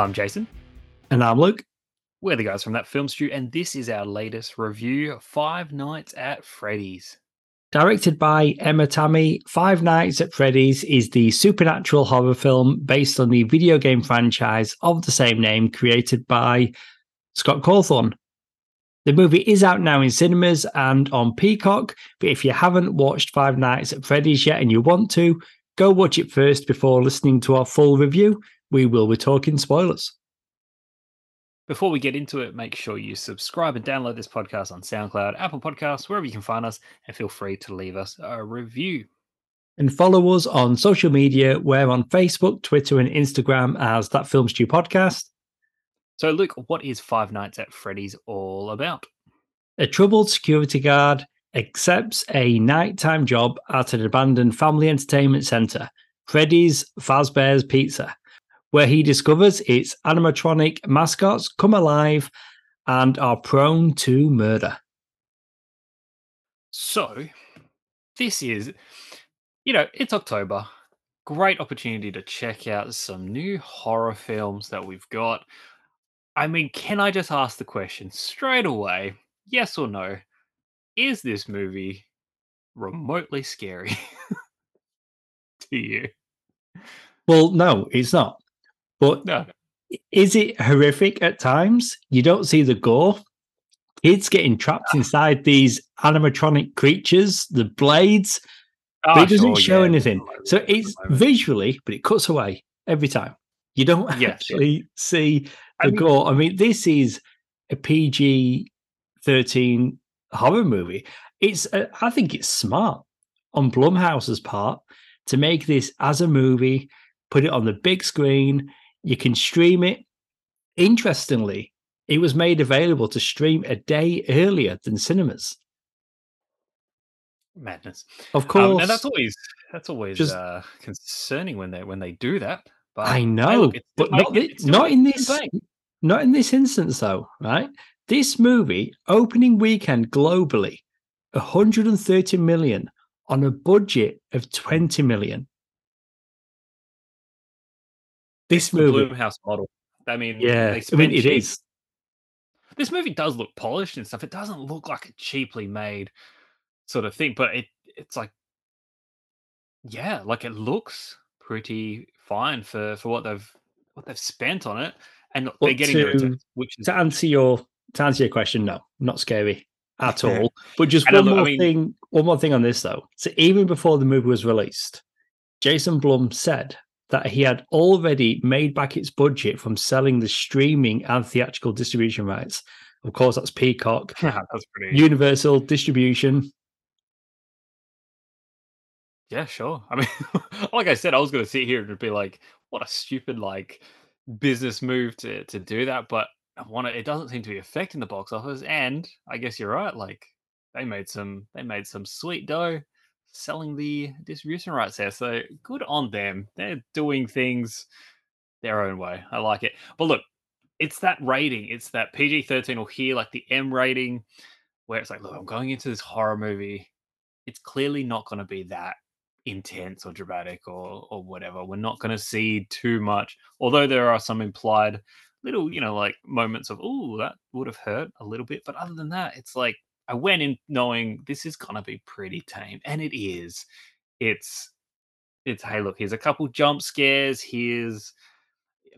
I'm Jason. And I'm Luke. We're the guys from that film stew, and this is our latest review Five Nights at Freddy's. Directed by Emma Tammi, Five Nights at Freddy's is the supernatural horror film based on the video game franchise of the same name created by Scott Cawthon. The movie is out now in cinemas and on Peacock, but if you haven't watched Five Nights at Freddy's yet and you want to, go watch it first before listening to our full review. We will be talking spoilers. Before we get into it, make sure you subscribe and download this podcast on SoundCloud, Apple Podcasts, wherever you can find us, and feel free to leave us a review. And follow us on social media. We're on Facebook, Twitter, and Instagram as That Film Stew Podcast. So, Luke, what is Five Nights at Freddy's all about? A troubled security guard accepts a nighttime job at an abandoned family entertainment center, Freddy's Fazbear's Pizza where he discovers its animatronic mascots come alive and are prone to murder. So, this is, you know, it's October. Great opportunity to check out some new horror films that we've got. I mean, can I just ask the question straight away, yes or no? Is this movie remotely scary to you? Well, no, it's not. But No. is it horrific at times? You don't see the gore. Kids getting trapped inside these animatronic creatures, the blades, but Ah, it doesn't sure, show yeah. anything. So it's visually, but it cuts away every time. You don't Yeah, yeah. actually see I the mean- gore. I mean, this is a PG 13 horror movie. It's, uh, I think it's smart on Blumhouse's part to make this as a movie, put it on the big screen. You can stream it. Interestingly, it was made available to stream a day earlier than cinemas. madness. Of course, Um, that's always that's always Just- uh, concerning when they when they do that. But I hey, know, it's but not, making- thi- it's still not in this. bank. Not in this instance, though. Right? This movie opening weekend globally, 130 million on a budget of 20 million. This movie, Blumhouse model. I mean, yeah, they I mean it cheap. is. This movie does look polished and stuff. It doesn't look like a cheaply made sort of thing, but it it's like, yeah, like it looks pretty fine for for what they've what they've spent on it, and look, they're getting to- returns, which is To answer your to answer your question, no, not scary at all. But just And one look- I more mean- thing. One more thing on this though. So even before the movie was released, Jason Blum said that he had already made back its budget from selling the streaming and theatrical distribution rights. Of course, that's Peacock, that's pretty. Universal Distribution. Yeah, sure. I mean, like I said, I was going to sit here and be like, "What a stupid like business move to to do that," but I want it. It doesn't seem to be affecting the box office, and I guess you're right. Like they made some they made some sweet dough selling the distribution rights there. So good on them. They're doing things their own way. I like it. But look, it's that rating. It's that PG thirteen or here like the M rating, where it's like, look, I'm going into this horror movie. It's clearly not going to be that intense or dramatic or or whatever. We're not going to see too much, although there are some implied little, you know, like moments of oh that would have hurt a little bit. But other than that, it's like I went in knowing this is to be pretty tame, and it is. It's it's hey look, here's a couple jump scares. Here's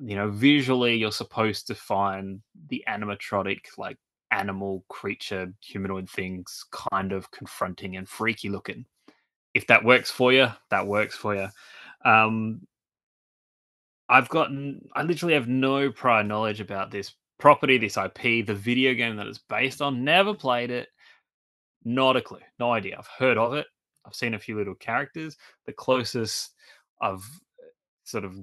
you know visually you're supposed to find the animatronic like animal creature humanoid things kind of confronting and freaky looking if that works for you, that works for you. Um, I've gotten, I literally have no prior knowledge about this property, this IP, the video game that it's based on. Never played it. Not a clue. No idea. I've heard of it. I've seen a few little characters. The closest I've uh, sort of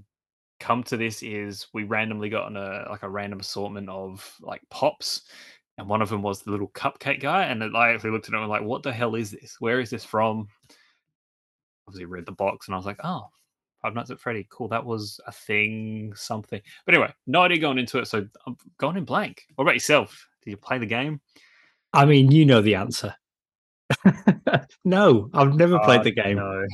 come to this is we randomly got on a like a random assortment of like pops and one of them was the little cupcake guy and i actually looked at it and like what the hell is this where is this from obviously read the box and I was like, oh, Five Nights at Freddy, cool. That was a thing, something. But anyway, no idea going into it, so um, I'm going in blank. What about yourself? Did you play the game? I mean, you know the answer. no, I've never played Oh, the game. No.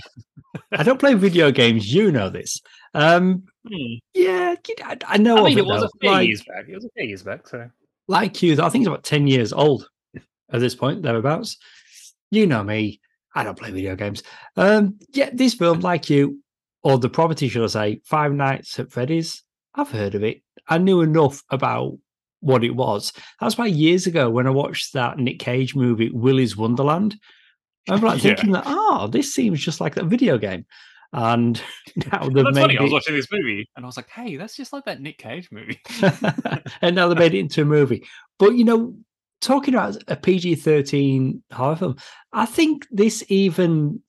I don't play video games. You know this. Um, Hmm. yeah, I, I know. I mean, it, it was though. a few like, years back. It was a few years back. So like you, I think it's about ten years old at this point, thereabouts. You know me. I don't play video games. Um, yeah, this film, like you, or the property, should I say, Five Nights at Freddy's. I've heard of it. I knew enough about what it was. That's why years ago when I watched that Nick Cage movie, Willy's Wonderland, I am like Yeah. thinking that, oh, this seems just like that video game. And now they've that's made funny. I was watching this movie and I was like, "Hey, that's just like that Nick Cage movie." and now they made it into a movie. But you know, talking about a PG thirteen horror film, I think this even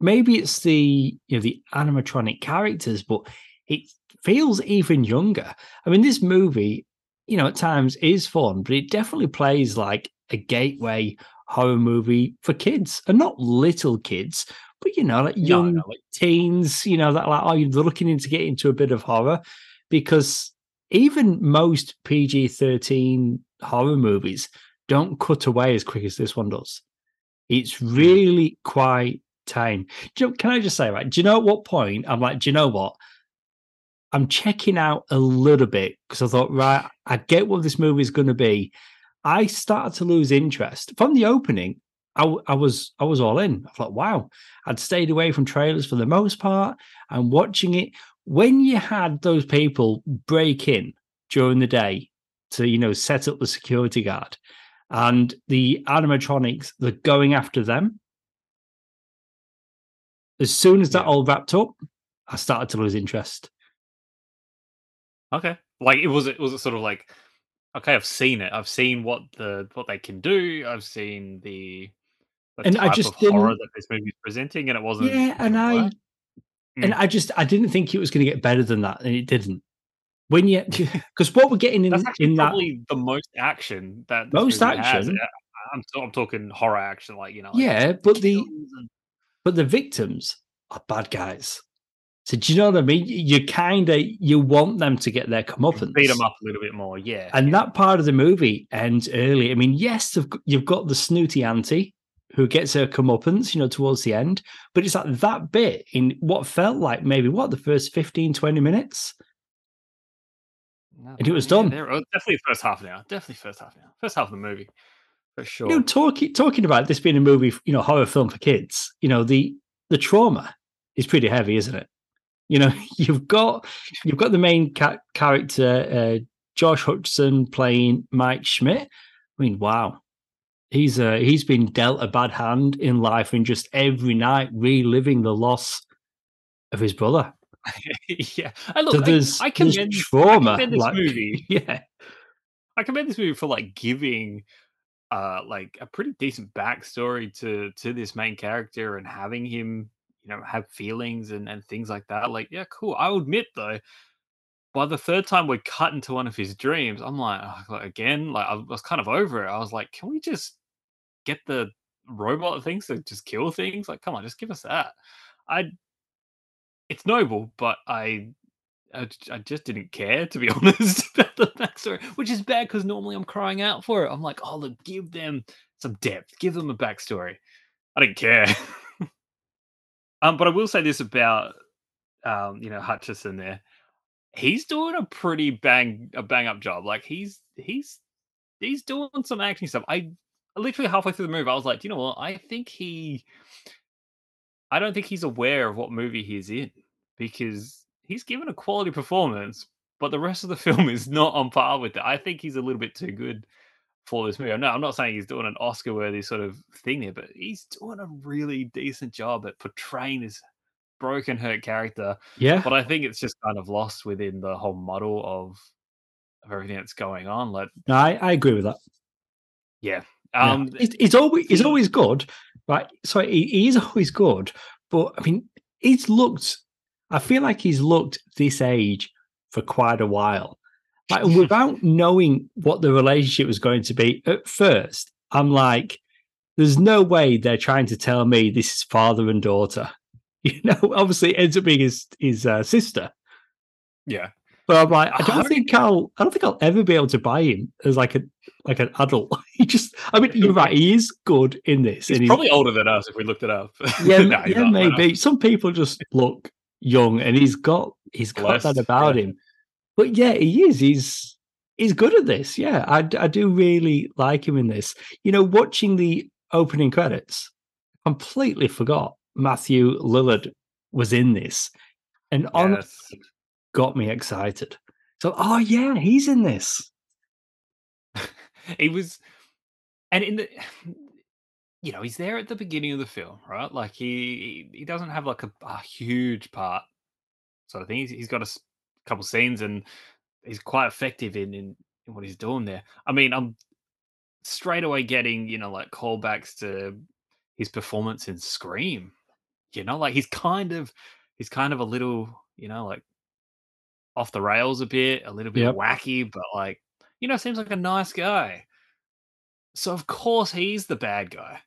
maybe it's the you know the animatronic characters, but it feels even younger. I mean, this movie, you know, at times is fun, but it definitely plays like a gateway horror movie for kids, and not little kids, but you know, like young no, like- teens. You know, that like oh, you're looking into getting into a bit of horror because even most PG 13 horror movies don't cut away as quick as this one does. It's hmm. really quite tame. You know, can I just say, right? Do you know at what point I'm like, do you know what? I'm checking out a little bit because I thought, right, I get what this movie is going to be. I started to lose interest from the opening. I, I was I was all in. I thought, wow, I'd stayed away from trailers for the most part and watching it. When you had those people break in during the day to, you know, set up the security guard and the animatronics, they're going after them. As soon as that Yeah. all wrapped up, I started to lose interest. Okay. Like it was it was it sort of like okay, I've seen it. I've seen what the what they can do. I've seen the the And I just of horror didn't- that this movie's presenting and it wasn't Yeah, and I work. and Mm. I just I didn't think it was going to get better than that, and it didn't. When you because what we're getting in That's actually in that probably the most action that Most movie has. action? Uh, I'm I'm talking horror action, like you know. Like yeah, but the and- but the victims are bad guys. So do you know what I mean? You kind of you want them to get their comeuppance. beat them up a little bit more. Yeah. And that part of the movie ends early. I mean, yes, you've got the snooty auntie who gets her comeuppance, you know, towards the end, but it's like that bit in what felt like maybe what the first 15, 20 minutes. No, and it was yeah, done. oh, definitely first half now. Definitely first half now. First half of the movie, for sure. You know, talking talking about this being a movie, you know, horror film for kids, you know, the the trauma is pretty heavy, isn't it? You know, you've got you've got the main ca- character, uh, Josh Hutcherson playing Mike Schmidt. I mean, wow, he's uh, he's been dealt a bad hand in life and just every night reliving the loss of his brother. yeah, I look. So I- there's, I, there's commend, trauma. I commend this like, movie. yeah, I commend this movie for like giving, uh, like a pretty decent backstory to to this main character and having him, you know, have feelings and and things like that. Like, yeah, cool. I'll admit though, by the third time we cut into one of his dreams, I'm like, oh, again, like I was kind of over it. I was like, can we just get the robot things to just kill things? Like, come on, just give us that. I. It's noble, but i I, I just didn't care to be honest about the backstory, which is bad because normally I'm crying out for it. I'm like, oh, look, give them some depth, give them a backstory. I didn't care. Um, but I will say this about um, you know, Hutcherson there. He's doing a pretty bang a bang up job. Like he's he's he's doing some acting stuff. I literally halfway through the movie, I was like, "Do you know what? I think he I don't think he's aware of what movie he's in because he's given a quality performance, but the rest of the film is not on par with it. I think he's a little bit too good for this movie. No, I'm not saying he's doing an Oscar worthy sort of thing there, but he's doing a really decent job at portraying this broken hurt character. yeah. But I think it's just kind of lost within the whole muddle of of everything that's going on. Like, No, I, I agree with that. yeah. Yeah. Um It- it's always it's always good, right? So he, he is always good, but I mean, he's looked. I feel like he's looked this age for quite a while, like without knowing what the relationship was going to be. At first, I'm like, "There's no way they're trying to tell me this is father and daughter." You know, obviously, it ends up being his his uh, sister. Yeah. But I'm like, I don't think I'll. I don't think I'll ever be able to buy him as like a like an adult. he just. I mean, you're right. He is good in this. He's probably older than us if we looked it up. Yeah, no, yeah, maybe. Some people just look young, and he's got he's got Blessed, that about yeah. him. But yeah, he is. He's he's good at this. Yeah, I, I do really like him in this. You know, watching the opening credits, completely forgot Matthew Lillard was in this, and yes. honestly got me excited. So, oh yeah, he's in this. he was, and in the, you know, he's there at the beginning of the film, right? Like he he doesn't have like a, a huge part, sort of thing. He's, he's got a couple scenes and he's quite effective in, in in what he's doing there. I mean, I'm straight away getting you know like callbacks to his performance in Scream. You know, like he's kind of he's kind of a little you know like off the rails a bit, a little bit yep. wacky, but like, you know, seems like a nice guy. So of course he's the bad guy.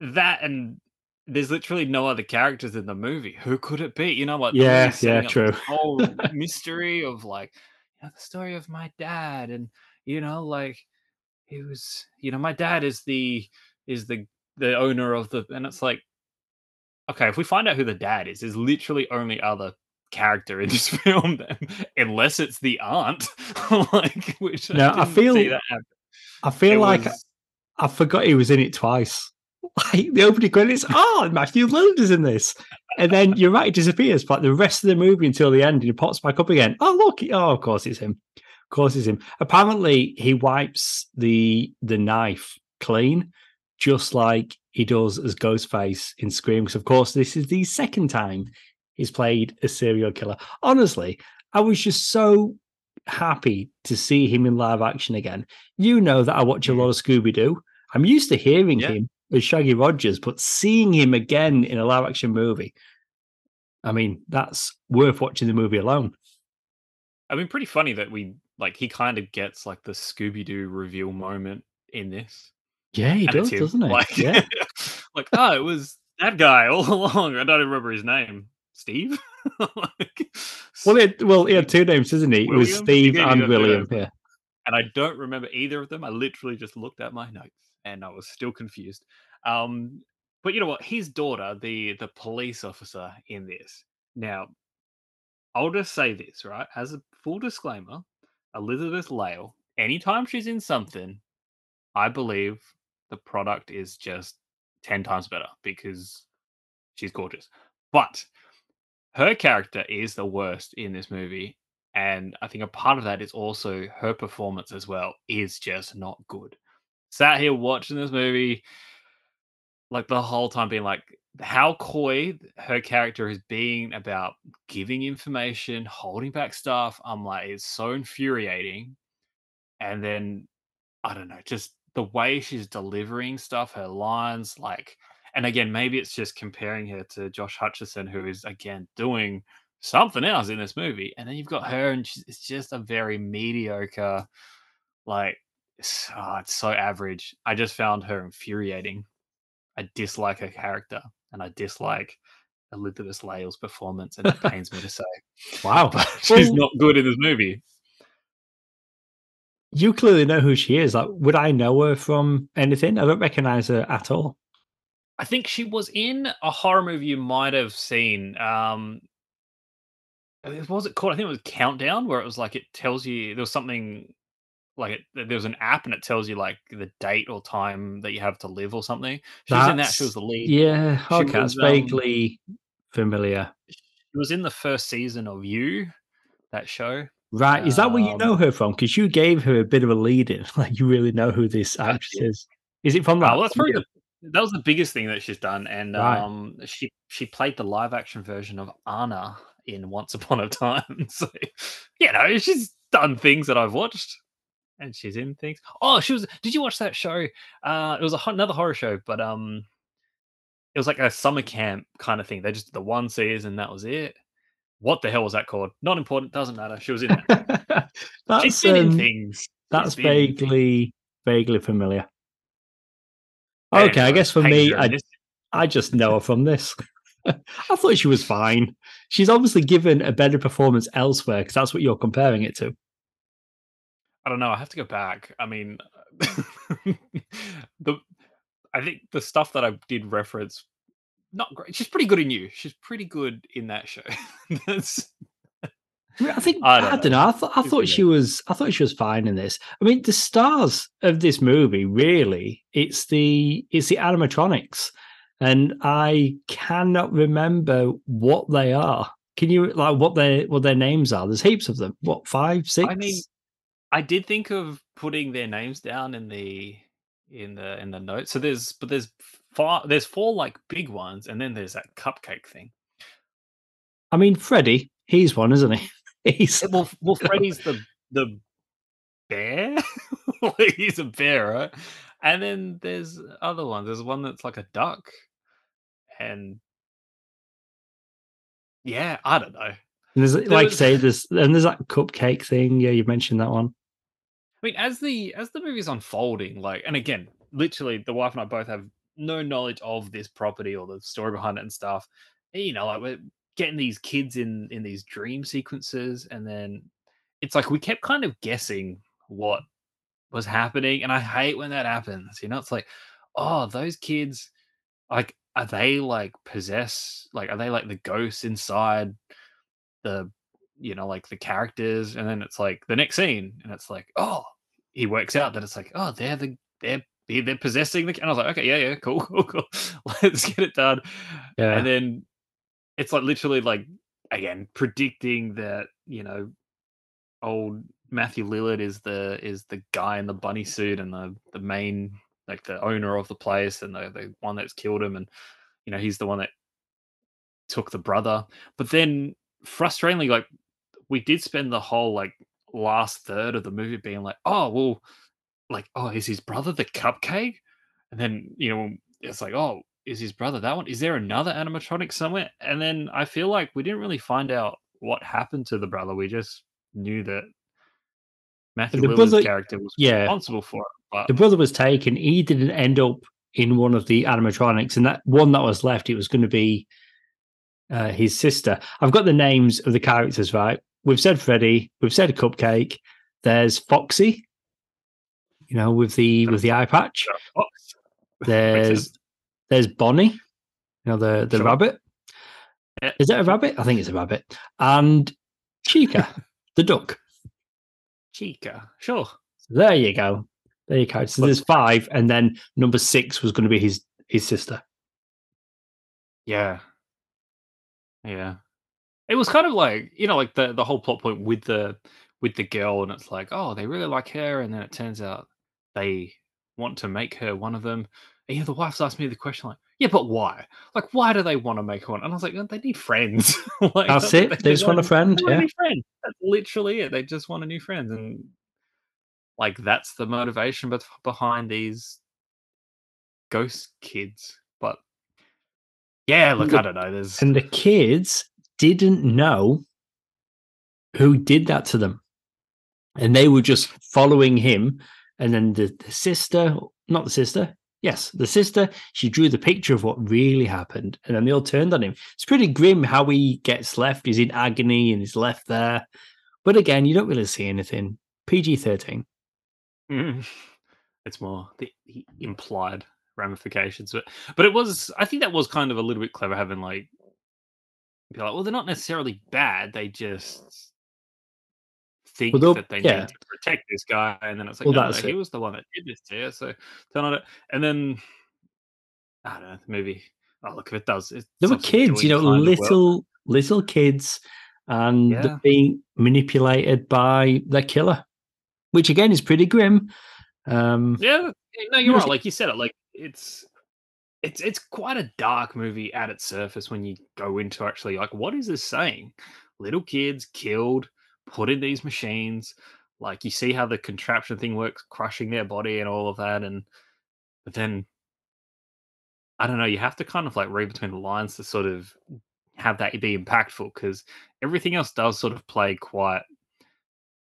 That and there's literally no other characters in the movie. Who could it be? You know what? Yeah, yeah, true. whole mystery of like, you know, the story of my dad, and you know, like he was, you know, my dad is the is the the owner of the, and it's like, okay, if we find out who the dad is, there's literally only other character in this film, then, unless it's the aunt. like, which no, I, I feel, I feel it like was... I forgot he was in it twice. Like the opening credits, oh, Matthew Lillard is in this, and then you're right, it disappears. But the rest of the movie until the end, he pops back up again. Oh look, oh, of course it's him. Of course it's him. Apparently, he wipes the the knife clean, just like he does as Ghostface in Scream. Because of course, this is the second time he's played a serial killer. Honestly, I was just so happy to see him in live action again. You know that I watch a lot of Scooby Doo. I'm used to hearing yeah. him with Shaggy Rogers, but seeing him again in a live action movie, I mean, that's worth watching the movie alone. I mean, pretty funny that we like he kind of gets like the Scooby Doo reveal moment in this. Yeah, he does, doesn't he? Like, yeah. like, oh, it was that guy all along. I don't remember his name. Steve. like, well, it, well, he had two names, isn't he? William? It was Steve and William. Yeah. And I don't remember either of them. I literally just looked at my notes and I was still confused. Um, but you know what? His daughter, the the police officer in this. Now, I'll just say this, right? As a full disclaimer, Elizabeth Lail, anytime she's in something, I believe the product is just 10 times better because she's gorgeous. But her character is the worst in this movie. And I think a part of that is also her performance as well is just not good. Sat here watching this movie, like the whole time being like, how coy her character is being about giving information, holding back stuff. I'm like, it's so infuriating. And then, I don't know, just the way she's delivering stuff, her lines, like, and again, maybe it's just comparing her to Josh Hutcherson, who is again doing something else in this movie, and then you've got her, and it's just a very mediocre, like it's, oh, it's so average. I just found her infuriating. I dislike her character, and I dislike Elizabeth Lail's performance, and it pains me to say. Wow, she's well, not good in this movie. You clearly know who she is. Like, would I know her from anything? I don't recognize her at all. I think she was in a horror movie you might have seen. Um, what was it called? I think it was Countdown, where it was like it tells you there was something like it, there was an app and it tells you like the date or time that you have to live or something. She was in that. She was the lead. Yeah, okay, was, um, vaguely um, familiar. She was in the first season of You, that show. Right, is that where you know um her from? Because you gave her a bit of a lead in, like you really know who this actress is. Is it from that? Oh, well, that's probably the that was the biggest thing that she's done, and right. um, she she played the live action version of Anna in Once Upon a Time. so, you know, she's done things that I've watched, and she's in things. Oh, she was. Did you watch that show? Uh, it was a, another horror show, but um, it was like a summer camp kind of thing. They just did the one season, that was it. What the hell was that called? Not important. Doesn't matter. She was in it. that's she's been um, in things. That's vaguely vaguely familiar. Okay, I guess for me, I just I just know her from this. I thought she was fine. she's obviously given a better performance elsewhere because that's what you're comparing it to. I don't know. I have to go back. I mean, the I think the stuff that I did reference, not great. She's pretty good in you. She's pretty good in that show. That's I, mean, I think I don't, I don't know. know. I, th- I thought she was. I thought she was fine in this. I mean, the stars of this movie really. It's the it's the animatronics, and I cannot remember what they are. Can you like what their what their names are? There's heaps of them. What five, six? I mean, I did think of putting their names down in the in the in the notes. So there's but there's four there's four like big ones, and then there's that cupcake thing. I mean, Freddy, he's one, isn't he? He's eh, well, well, Freddy's the the bear. he's a bear, right? And then there's other ones. There's one that's like a duck, and yeah, I don't know. And there's like was... say there's and there's that cupcake thing. Yeah, you mentioned that one. I mean, as the as the movie's unfolding, like, and again, literally, the wife and I both have no knowledge of this property or the story behind it and stuff. Eh, you know, like we're getting these kids in in these dream sequences, and then it's like we kept kind of guessing what was happening, and I hate when that happens. You know, it's like, oh, those kids, like, are they like possess? Like, are they like the ghosts inside the you know, like the characters, and then it's like the next scene, and it's like, oh, he works out that it's like, oh, they're the they're they're possessing the, and I was like, okay, yeah, yeah, cool, cool, cool, let's get it done. Yeah. And then it's like literally like again predicting that you know, old Matthew Lillard is the is the guy in the bunny suit and the the main like the owner of the place and the the one that's killed him, and you know he's the one that took the brother. But then frustratingly, like we did spend the whole like last third of the movie being like, oh well, like oh is his brother the cupcake? And then you know it's like oh is his brother that one? Is there another animatronic somewhere? And then I feel like we didn't really find out what happened to the brother. We just knew that Matthew the brother, character was yeah, responsible for it. But... The brother was taken. He didn't end up in one of the animatronics, and that one that was left, it was going to be uh, his sister. I've got the names of the characters right we've said Freddy, we've said Cupcake. There's Foxy, you know, with the with the eye patch. There's there's Bonnie, you know, the the sure. rabbit. Is it a rabbit? I think it's a rabbit. And Chica, the duck. Chica, sure. So there you go. There you go. So there's five, and then number six was going to be his his sister. Yeah. Yeah it was kind of like you know like the the whole plot point with the with the girl and it's like oh they really like her and then it turns out they want to make her one of them. And you know the wife's asked me the question like yeah but why? Like why do they want to make her one? And i was like they need friends. Like, that's it. they, they just want a friend yeah. a friend. that's literally it. They just want a new friend. And like that's the motivation but behind these ghost kids. But yeah look i don't know. There's and the kids didn't know who did that to them. And they were just following him. And then the, the sister, not the sister, yes, the sister, she drew the picture of what really happened. And then they all turned on him. It's pretty grim how he gets left. He's in agony and he's left there. But again, you don't really see anything. PG 13. Mm. It's more the, implied ramifications. But but it was I think that was kind of a little bit clever having like be like, well, they're not necessarily bad. They just think well, that they yeah. need to protect this guy, and then it's like, well, no, no, he was the one that did this to you, so turn on it. And then I don't know, maybe. Oh, look, if it does, there were kids, you know, little little kids, and yeah. being manipulated by their killer, which again is pretty grim. Um, yeah, no, you're right. Like you said it, like it's it's it's quite a dark movie at its surface when you go into actually like what is this saying? Little kids killed, put in these machines. Like you see how the contraption thing works, crushing their body and all of that, and but then I don't know. You have to kind of like read between the lines to sort of have that be impactful because everything else does sort of play quite.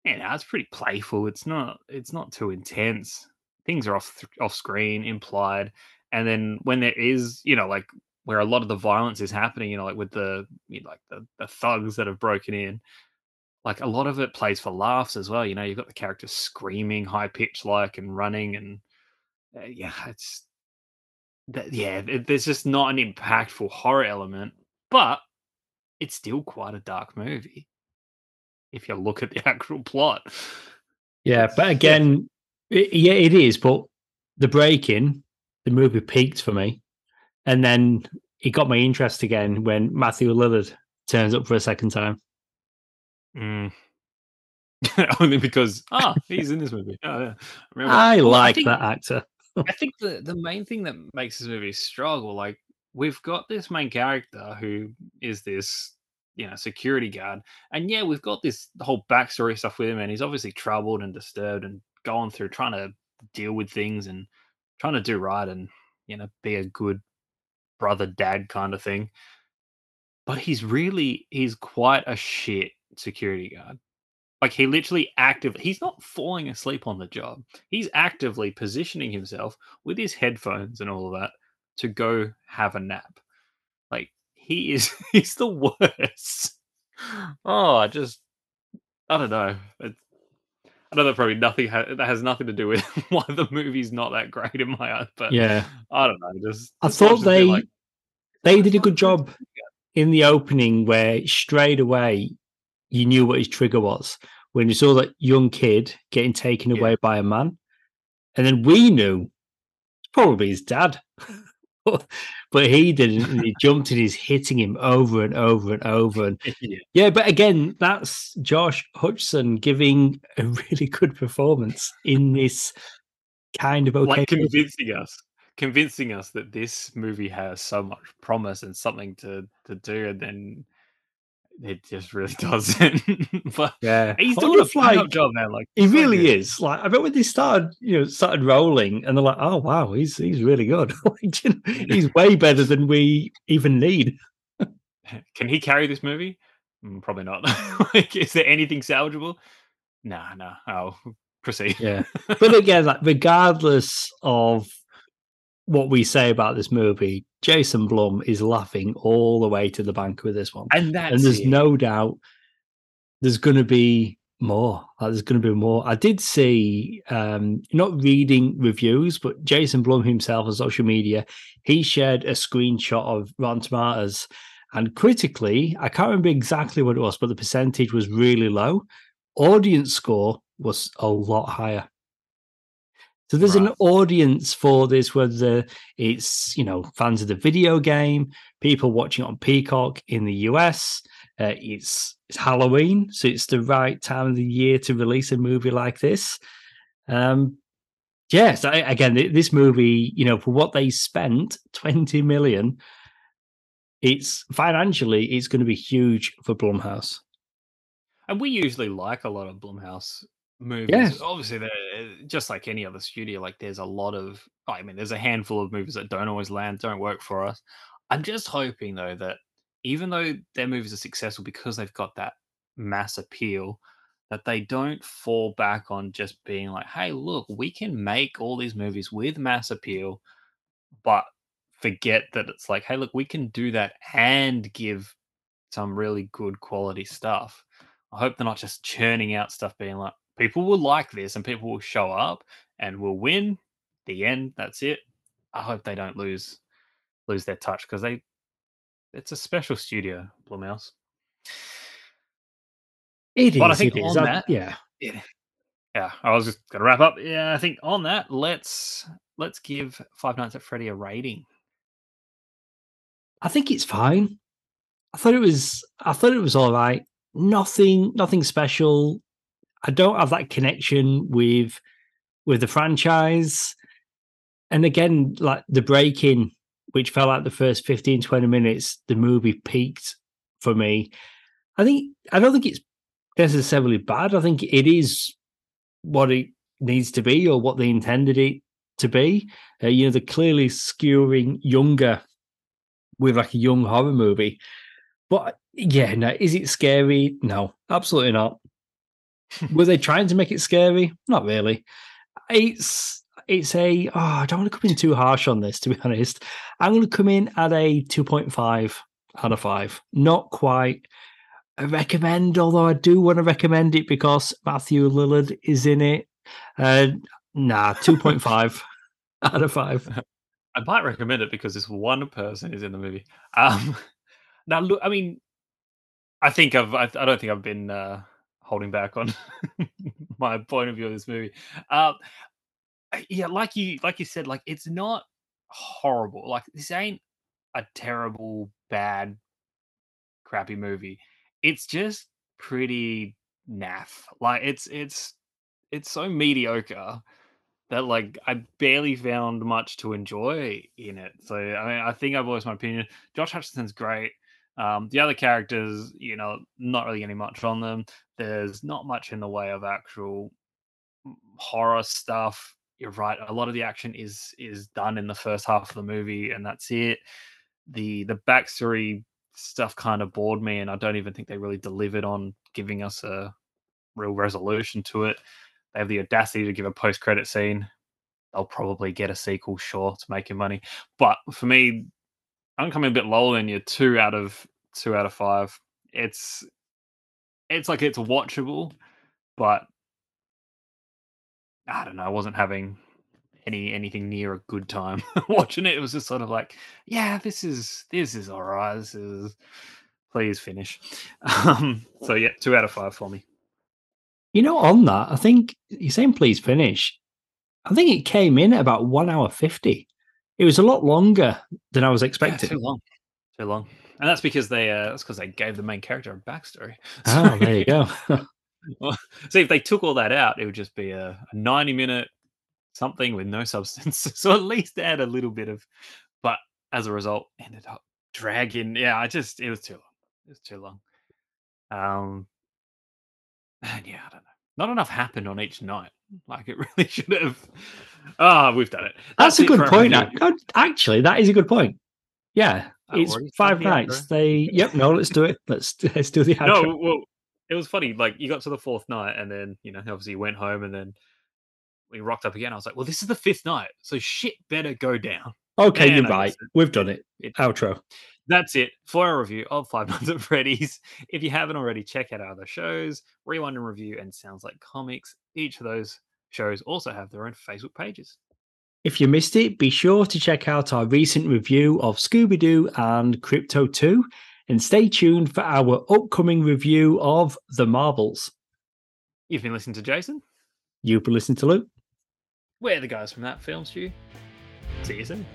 You know, it's pretty playful. It's not. It's not too intense. Things are off off screen, implied, and then when there is, you know, like where a lot of the violence is happening, you know, like with the you know, like the, the thugs that have broken in. Like a lot of it plays for laughs as well. You know, you've got the characters screaming high pitch like and running and uh, yeah, it's that, yeah, it, there's just not an impactful horror element, but it's still quite a dark movie if you look at the actual plot. Yeah, but again, yeah. It, yeah, it is. But the breaking, the movie peaked for me, and then it got my interest again when Matthew Lillard turns up for a second time. Mm. Only because ah, oh, he's in this movie. Oh, yeah. I, I like I think, that actor. I think the the main thing that makes this movie struggle, like we've got this main character who is this you know security guard, and yeah, we've got this whole backstory stuff with him, and he's obviously troubled and disturbed and going through trying to deal with things and trying to do right and you know be a good brother dad kind of thing. But he's really he's quite a shit security guard. Like he literally actively, he's not falling asleep on the job. He's actively positioning himself with his headphones and all of that to go have a nap. Like he is, he's the worst. Oh, I just, I don't know. It, I know that probably nothing ha- that has nothing to do with why the movie's not that great in my eyes, but yeah, I don't know. Just I thought they like, they did a good job in the opening where straight away you knew what his trigger was when you saw that young kid getting taken yeah. away by a man. And then we knew it's probably his dad. but he didn't. And he jumped and he's hitting him over and over and over. And yeah. yeah, but again, that's Josh Hutcherson giving a really good performance in this kind of okay. Like convincing movie. us, convincing us that this movie has so much promise and something to to do, and then it just really doesn't. but yeah, he's doing a fine like, job now. Like he really good. is. Like I bet when they started, you know, started rolling, and they're like, "Oh wow, he's he's really good. he's way better than we even need." Can he carry this movie? Mm, probably not. like, is there anything salvageable? Nah, nah. I'll proceed. Yeah, but again, like regardless of what we say about this movie, Jason Blum is laughing all the way to the bank with this one. And and there's it. no doubt there's going to be more. Like, there's going to be more. I did see, um, not reading reviews, but Jason Blum himself on social media, he shared a screenshot of Rotten Tomatoes. And critically, I can't remember exactly what it was, but the percentage was really low. Audience score was a lot higher. So there's right. an audience for this, whether it's you know fans of the video game, people watching on Peacock in the US. Uh, it's it's Halloween, so it's the right time of the year to release a movie like this. Um, yes, I, again, this movie, you know, for what they spent, twenty million, it's financially it's going to be huge for Blumhouse. And we usually like a lot of Blumhouse movies. Yes. Obviously, eh, just like any other studio. Like, there's a lot of. I mean, there's a handful of movies that don't always land, don't work for us. I'm just hoping though that even though their movies are successful because they've got that mass appeal, that they don't fall back on just being like, "Hey, look, we can make all these movies with mass appeal," but forget that it's like, "Hey, look, we can do that and give some really good quality stuff." I hope they're not just churning out stuff being like, people will like this and people will show up and will win. The end. That's it. I hope they don't lose lose their touch because they it's a special studio, Blumhouse. It but is, I think on is. that, yeah. yeah, yeah. I was just gonna wrap up. Yeah, I think on that, let's let's give Five Nights at Freddy a rating. I think it's fine. I thought it was. I thought it was all right. Nothing. Nothing special. I don't have that connection with with the franchise. And again, like the breaking, which fell out the first 15, 20 minutes, the movie peaked for me. I think I don't think it's necessarily bad. I think it is what it needs to be or what they intended it to be. Uh, you know, they're clearly skewing younger with like a young horror movie. But yeah, no, is it scary? No, absolutely not. Were they trying to make it scary? Not really. It's it's a. Oh, I don't want to come in too harsh on this, to be honest. I'm going to come in at a 2.5 out of five. Not quite a recommend, although I do want to recommend it because Matthew Lillard is in it. Uh, nah, 2.5 out of five. I might recommend it because this one person is in the movie. Um, now, look, I mean, I think I've, I, I don't think I've been uh, holding back on my point of view of this movie. Uh, yeah, like you, like you said, like it's not horrible. Like this ain't a terrible, bad, crappy movie. It's just pretty naff. Like it's it's it's so mediocre that like I barely found much to enjoy in it. So I mean, I think I've voiced my opinion. Josh Hutcherson's great. Um, the other characters, you know, not really getting much on them. There's not much in the way of actual horror stuff. You're right. A lot of the action is is done in the first half of the movie, and that's it. The the backstory stuff kind of bored me, and I don't even think they really delivered on giving us a real resolution to it. They have the audacity to give a post credit scene. They'll probably get a sequel, sure, to make money. But for me, I'm coming a bit lower than you. Two out of two out of five. It's it's like it's watchable, but I don't know. I wasn't having any anything near a good time watching it. It was just sort of like, yeah, this is this is all right. This is please finish. Um, so yeah, two out of five for me. You know, on that, I think you're saying please finish. I think it came in at about one hour fifty. It was a lot longer than I was expecting. Yeah, too long, too long, and that's because they uh, that's because they gave the main character a backstory. Oh, there you go. well, see, if they took all that out, it would just be a, a ninety-minute something with no substance. so at least add a little bit of, but as a result, ended up dragging. Yeah, I just it was too long. It was too long. Um, and yeah, I don't know. Not enough happened on each night. Like it really should have. Ah, oh, we've done it. That's, That's a good point. Actually, that is a good point. Yeah, it's five nights. They. Yep. No, let's do it. Let's let's do the. Outro. No, well, it was funny. Like you got to the fourth night, and then you know, obviously, you went home, and then we rocked up again. I was like, well, this is the fifth night, so shit better go down. Okay, and you're right. We've done it. it. Outro. That's it for our review of Five Nights at Freddy's. If you haven't already, check out our other shows, Rewind and Review, and Sounds Like Comics. Each of those shows also have their own Facebook pages. If you missed it, be sure to check out our recent review of Scooby Doo and Krypto 2, and stay tuned for our upcoming review of The Marvels. You've been listening to Jason. You've been listening to Luke. We're the guys from that film stew. See you soon.